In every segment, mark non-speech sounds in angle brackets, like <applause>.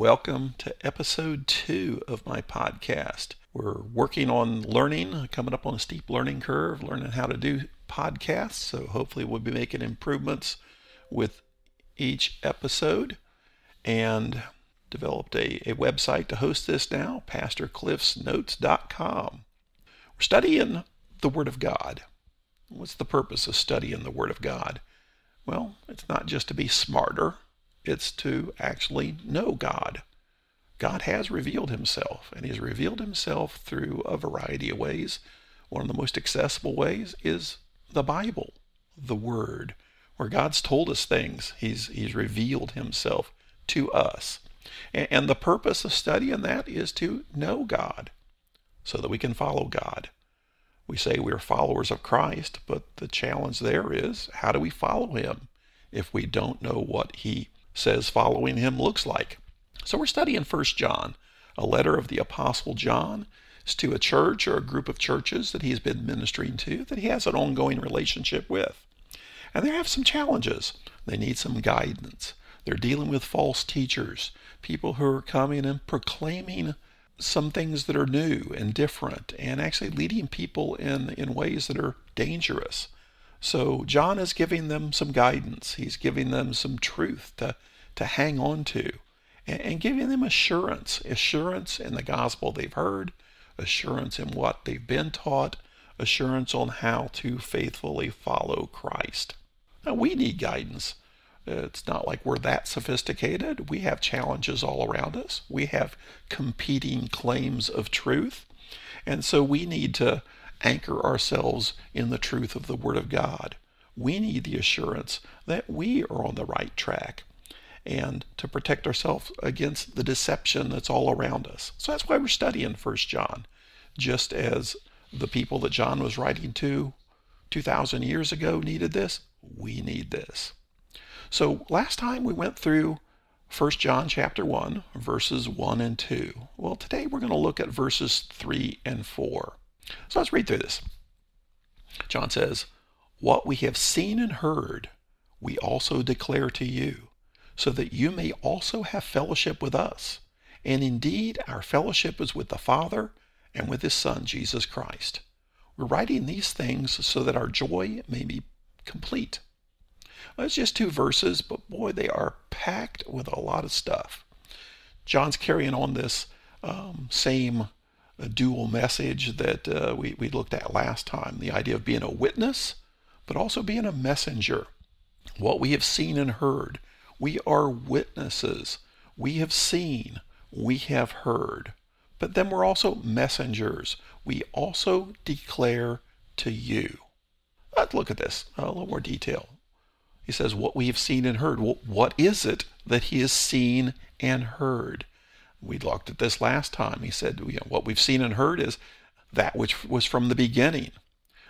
welcome to episode two of my podcast. We're working on learning, coming up on a steep learning curve, learning how to do podcasts. So hopefully, we'll be making improvements with each episode and developed a, a website to host this now, PastorCliffsNotes.com. We're studying the Word of God. What's the purpose of studying the Word of God? Well, it's not just to be smarter, it's to actually know God. God has revealed himself, and he's revealed himself through a variety of ways. One of the most accessible ways is the Bible, the Word, where God's told us things. He's, he's revealed himself to us. And, and the purpose of studying that is to know God so that we can follow God. We say we're followers of Christ, but the challenge there is how do we follow him if we don't know what he says following him looks like? So we're studying First John, a letter of the Apostle John. It's to a church or a group of churches that he's been ministering to that he has an ongoing relationship with. And they have some challenges. They need some guidance. They're dealing with false teachers, people who are coming and proclaiming some things that are new and different and actually leading people in, in ways that are dangerous. So John is giving them some guidance. He's giving them some truth to, to hang on to and, and giving them assurance, assurance in the gospel they've heard, assurance in what they've been taught, assurance on how to faithfully follow Christ. Now, we need guidance. It's not like we're that sophisticated. We have challenges all around us. We have competing claims of truth. And so we need to anchor ourselves in the truth of the Word of God. We need the assurance that we are on the right track and to protect ourselves against the deception that's all around us. So that's why we're studying First John, just as the people that John was writing to 2,000 years ago needed this, we need this. So last time we went through 1 John chapter 1, verses 1 and 2. Well, today we're going to look at verses 3 and 4. So let's read through this. John says, What we have seen and heard, we also declare to you so that you may also have fellowship with us. And indeed, our fellowship is with the Father and with His Son, Jesus Christ. We're writing these things so that our joy may be complete. Well, it's just two verses, but boy, they are packed with a lot of stuff. John's carrying on this um, same uh, dual message that uh, we, we looked at last time the idea of being a witness, but also being a messenger. What we have seen and heard, we are witnesses. We have seen, we have heard. But then we're also messengers. We also declare to you. Let's look at this a little more detail. He says, What we have seen and heard. Well, what is it that he has seen and heard? We looked at this last time. He said, you know, What we've seen and heard is that which was from the beginning,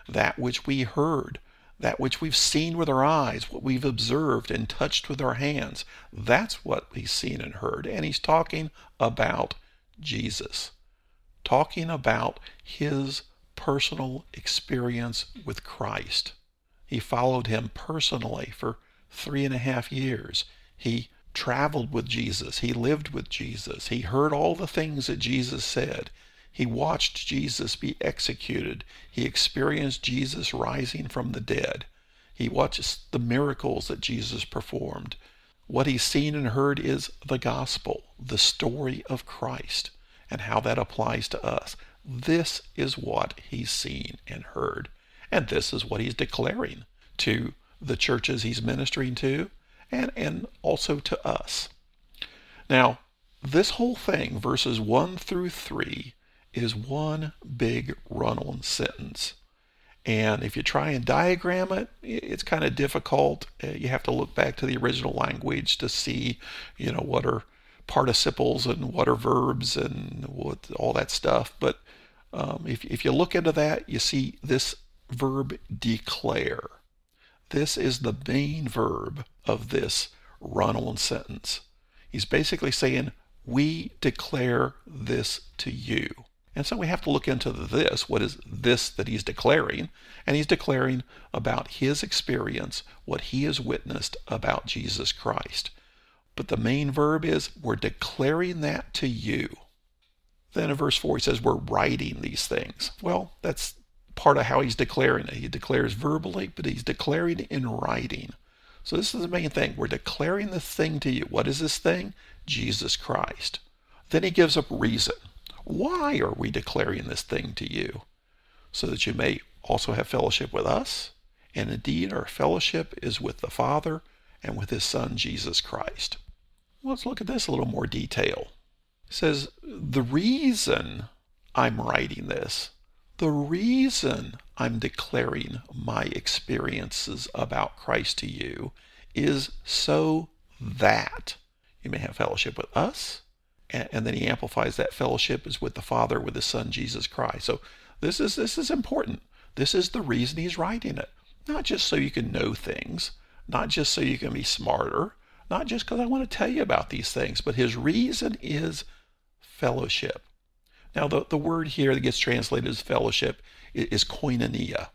that which we heard, that which we've seen with our eyes, what we've observed and touched with our hands. That's what he's seen and heard. And he's talking about Jesus, talking about his personal experience with Christ. He followed him personally for three and a half years. He traveled with Jesus. He lived with Jesus. He heard all the things that Jesus said. He watched Jesus be executed. He experienced Jesus rising from the dead. He watches the miracles that Jesus performed. What he's seen and heard is the gospel, the story of Christ, and how that applies to us. This is what he's seen and heard. And this is what he's declaring to the churches he's ministering to and, and also to us. Now, this whole thing, verses 1 through 3, is one big run on sentence. And if you try and diagram it, it's kind of difficult. Uh, you have to look back to the original language to see, you know, what are participles and what are verbs and what all that stuff. But um, if, if you look into that, you see this verb declare. This is the main verb of this run on sentence. He's basically saying, We declare this to you. And so we have to look into this. What is this that he's declaring? And he's declaring about his experience, what he has witnessed about Jesus Christ. But the main verb is we're declaring that to you. Then in verse 4, he says we're writing these things. Well, that's part of how he's declaring it. He declares verbally, but he's declaring in writing. So this is the main thing. We're declaring the thing to you. What is this thing? Jesus Christ. Then he gives a reason. Why are we declaring this thing to you? So that you may also have fellowship with us. And indeed, our fellowship is with the Father and with his Son, Jesus Christ. Let's look at this a little more detail. It says, the reason I'm writing this, the reason I'm declaring my experiences about Christ to you is so that you may have fellowship with us. And, and then he amplifies that fellowship is with the Father, with the Son, Jesus Christ. So this is this is important. This is the reason he's writing it. Not just so you can know things, not just so you can be smarter, not just because I want to tell you about these things, but his reason is fellowship. Now, the, the word here that gets translated as fellowship is koinonia.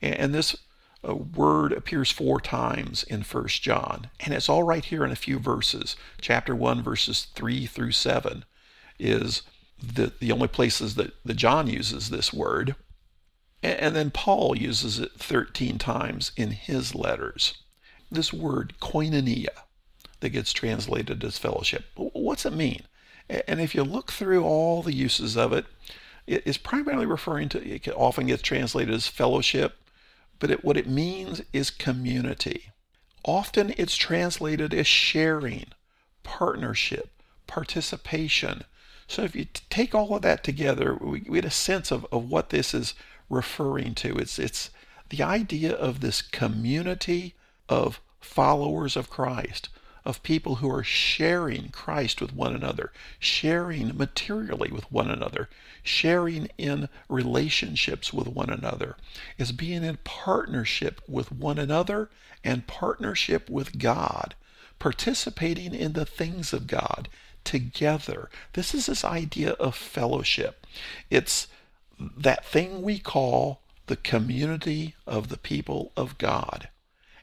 And, and this uh, word appears four times in First John, and it's all right here in a few verses. Chapter 1, verses 3 through 7 is the, the only places that, that John uses this word. And, and then Paul uses it 13 times in his letters. This word koinonia that gets translated as fellowship, what's it mean? And if you look through all the uses of it, it is primarily referring to, it often gets translated as fellowship, but it, what it means is community. Often it's translated as sharing, partnership, participation. So if you take all of that together, we, we get a sense of, of what this is referring to. It's, it's the idea of this community of followers of Christ of people who are sharing Christ with one another, sharing materially with one another, sharing in relationships with one another, is being in partnership with one another and partnership with God, participating in the things of God together. This is this idea of fellowship. It's that thing we call the community of the people of God.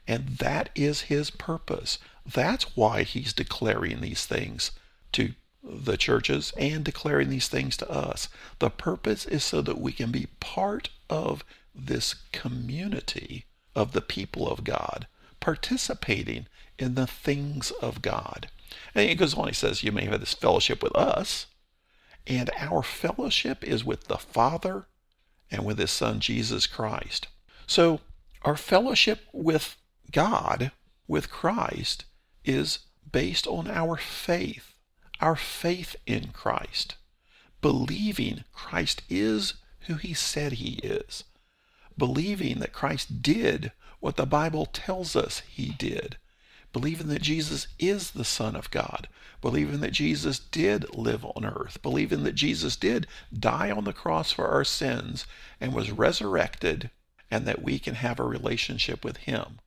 And that is his purpose. That's why he's declaring these things to the churches and declaring these things to us. The purpose is so that we can be part of this community of the people of God, participating in the things of God. And he goes on, he says, You may have this fellowship with us, and our fellowship is with the Father and with his Son, Jesus Christ. So, our fellowship with God, with Christ, is based on our faith, our faith in Christ, believing Christ is who he said he is, believing that Christ did what the Bible tells us he did, believing that Jesus is the Son of God, believing that Jesus did live on earth, believing that Jesus did die on the cross for our sins and was resurrected, and that we can have a relationship with him.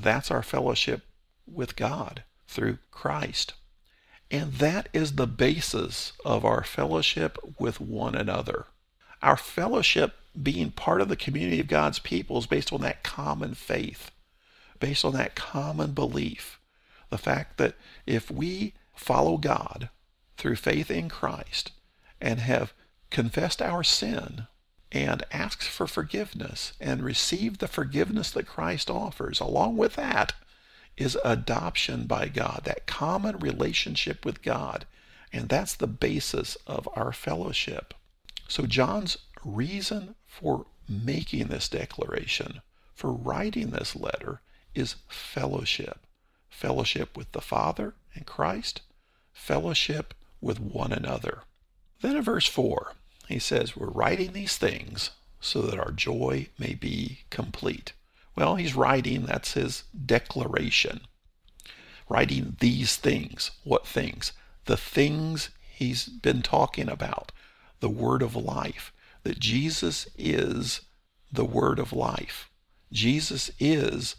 That's our fellowship with God through Christ. And that is the basis of our fellowship with one another. Our fellowship being part of the community of God's people is based on that common faith, based on that common belief. The fact that if we follow God through faith in Christ and have confessed our sin and asks for forgiveness and receive the forgiveness that Christ offers, along with that, is adoption by God, that common relationship with God. And that's the basis of our fellowship. So, John's reason for making this declaration, for writing this letter, is fellowship. Fellowship with the Father and Christ, fellowship with one another. Then in verse 4, he says, We're writing these things so that our joy may be complete. Well, he's writing, that's his declaration. Writing these things. What things? The things he's been talking about. The word of life. That Jesus is the word of life. Jesus is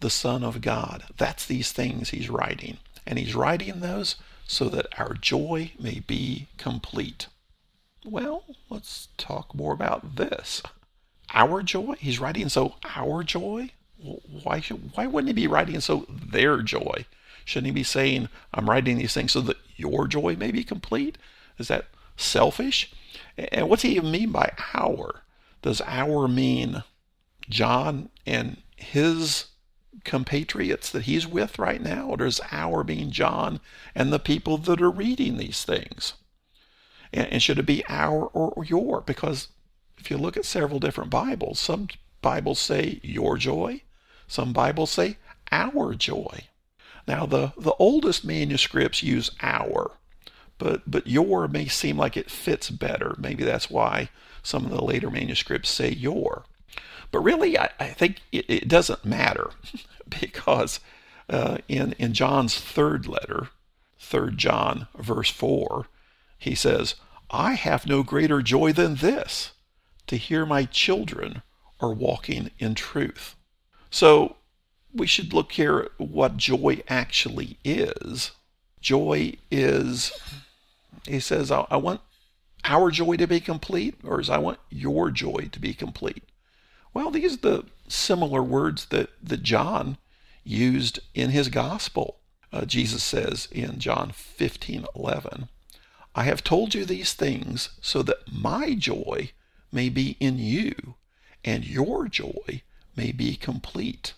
the Son of God. That's these things he's writing. And he's writing those so that our joy may be complete. Well, let's talk more about this our joy? He's writing so our joy? Why, should, why wouldn't he be writing so their joy? Shouldn't he be saying, I'm writing these things so that your joy may be complete? Is that selfish? And what's he even mean by our? Does our mean John and his compatriots that he's with right now? Or does our mean John and the people that are reading these things? And, should it be our or your? Because if you look at several different Bibles, some Bibles say your joy, some Bibles say our joy. Now the, the oldest manuscripts use our, but but your may seem like it fits better. Maybe that's why some of the later manuscripts say your. But really, I, I think it, it, doesn't matter <laughs> because uh, in, in John's third letter, 3 John, verse 4, he says, I have no greater joy than this, to hear my children are walking in truth. So we should look here at what joy actually is. Joy is, he says, I, I want our joy to be complete, or is I want your joy to be complete? Well, these are the similar words that, that John used in his gospel. Uh, Jesus says in John 15 11, I have told you these things so that my joy may be in you and your joy may be complete.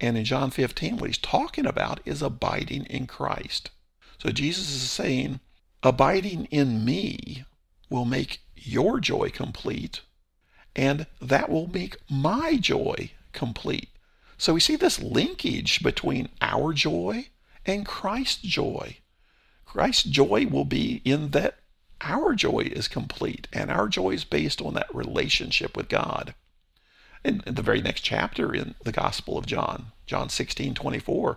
And in John 15, what he's talking about is abiding in Christ. So Jesus is saying, abiding in me will make your joy complete and that will make my joy complete. So we see this linkage between our joy and Christ's joy. Christ's joy will be in that our joy is complete, and our joy is based on that relationship with God. In, in the very next chapter in the Gospel of John, John 16 24,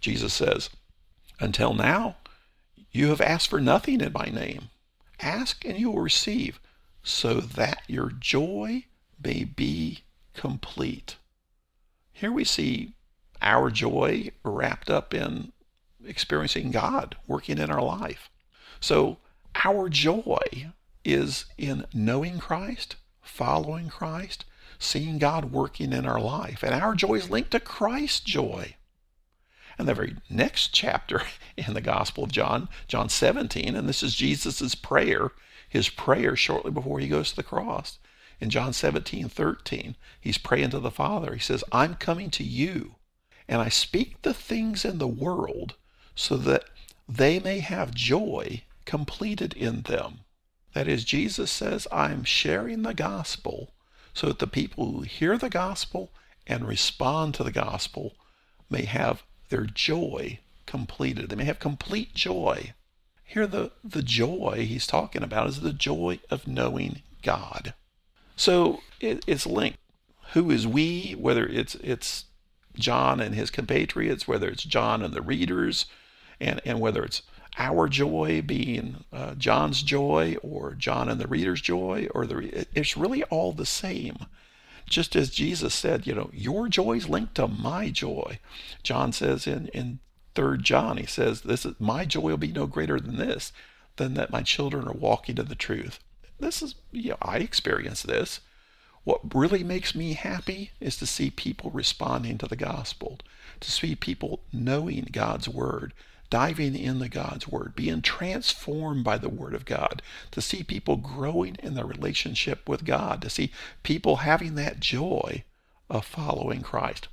Jesus says, Until now, you have asked for nothing in my name. Ask and you will receive, so that your joy may be complete. Here we see our joy wrapped up in experiencing God working in our life. So our joy is in knowing Christ, following Christ, seeing God working in our life. And our joy is linked to Christ's joy. And the very next chapter <laughs> in the Gospel of John, John 17, and this is Jesus' prayer, his prayer shortly before he goes to the cross. In John 17, 13, he's praying to the Father. He says, I'm coming to you, and I speak the things in the world so that they may have joy completed in them. That is, Jesus says, I'm sharing the gospel so that the people who hear the gospel and respond to the gospel may have their joy completed. They may have complete joy. Here, the, the joy he's talking about is the joy of knowing God. So it, it's linked. Who is we? Whether it's it's John and his compatriots, whether it's John and the readers, and, and whether it's our joy being uh, John's joy or John and the reader's joy, or the it's really all the same. Just as Jesus said, you know, your joy is linked to my joy. John says in in third John, he says, "This is my joy will be no greater than this, than that my children are walking to the truth." This is, you know, I experience this. What really makes me happy is to see people responding to the gospel, to see people knowing God's word, diving into God's Word, being transformed by the Word of God, to see people growing in their relationship with God, to see people having that joy of following Christ.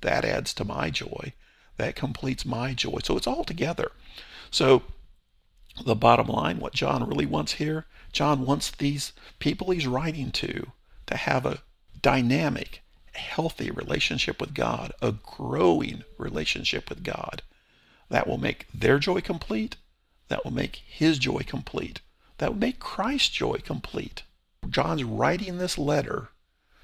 That adds to my joy. That completes my joy. So it's all together. So the bottom line, what John really wants here, John wants these people he's writing to to have a dynamic, healthy relationship with God, a growing relationship with God. That will make their joy complete. That will make his joy complete. That will make Christ's joy complete. John's writing this letter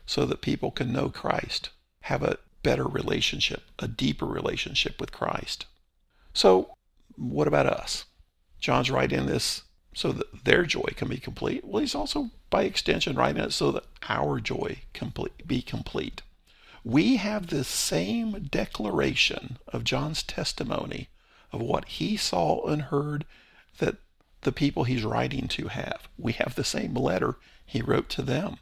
so that people can know Christ, have a better relationship, a deeper relationship with Christ. So, what about us? John's writing this so that their joy can be complete. Well, he's also, by extension, writing it so that our joy be complete we have the same declaration of John's testimony of what he saw and heard that the people he's writing to have. We have the same letter he wrote to them.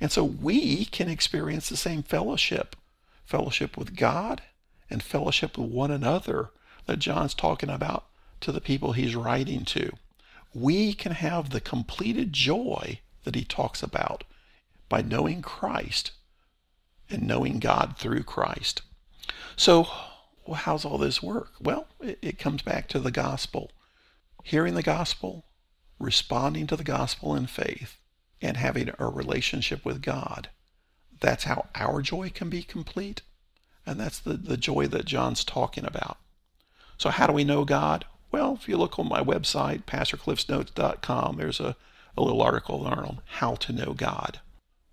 And so we can experience the same fellowship fellowship with God and fellowship with one another that John's talking about to the people he's writing to. We can have the completed joy that he talks about by knowing Christ and knowing God through Christ. So, well, how's all this work? Well, it, it comes back to the gospel. Hearing the gospel, responding to the gospel in faith, and having a relationship with God. That's how our joy can be complete. And that's the, the joy that John's talking about. So, how do we know God? Well, if you look on my website, PastorCliffsNotes.com, there's a, a little article on how to know God.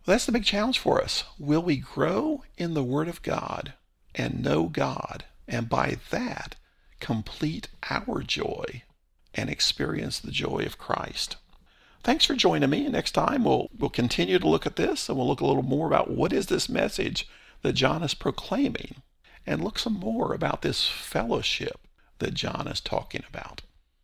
Well, that's the big challenge for us. Will we grow in the Word of God and know God, and by that complete our joy and experience the joy of Christ? Thanks for joining me. Next time we'll we'll continue to look at this and we'll look a little more about what is this message that John is proclaiming and look some more about this fellowship that John is talking about.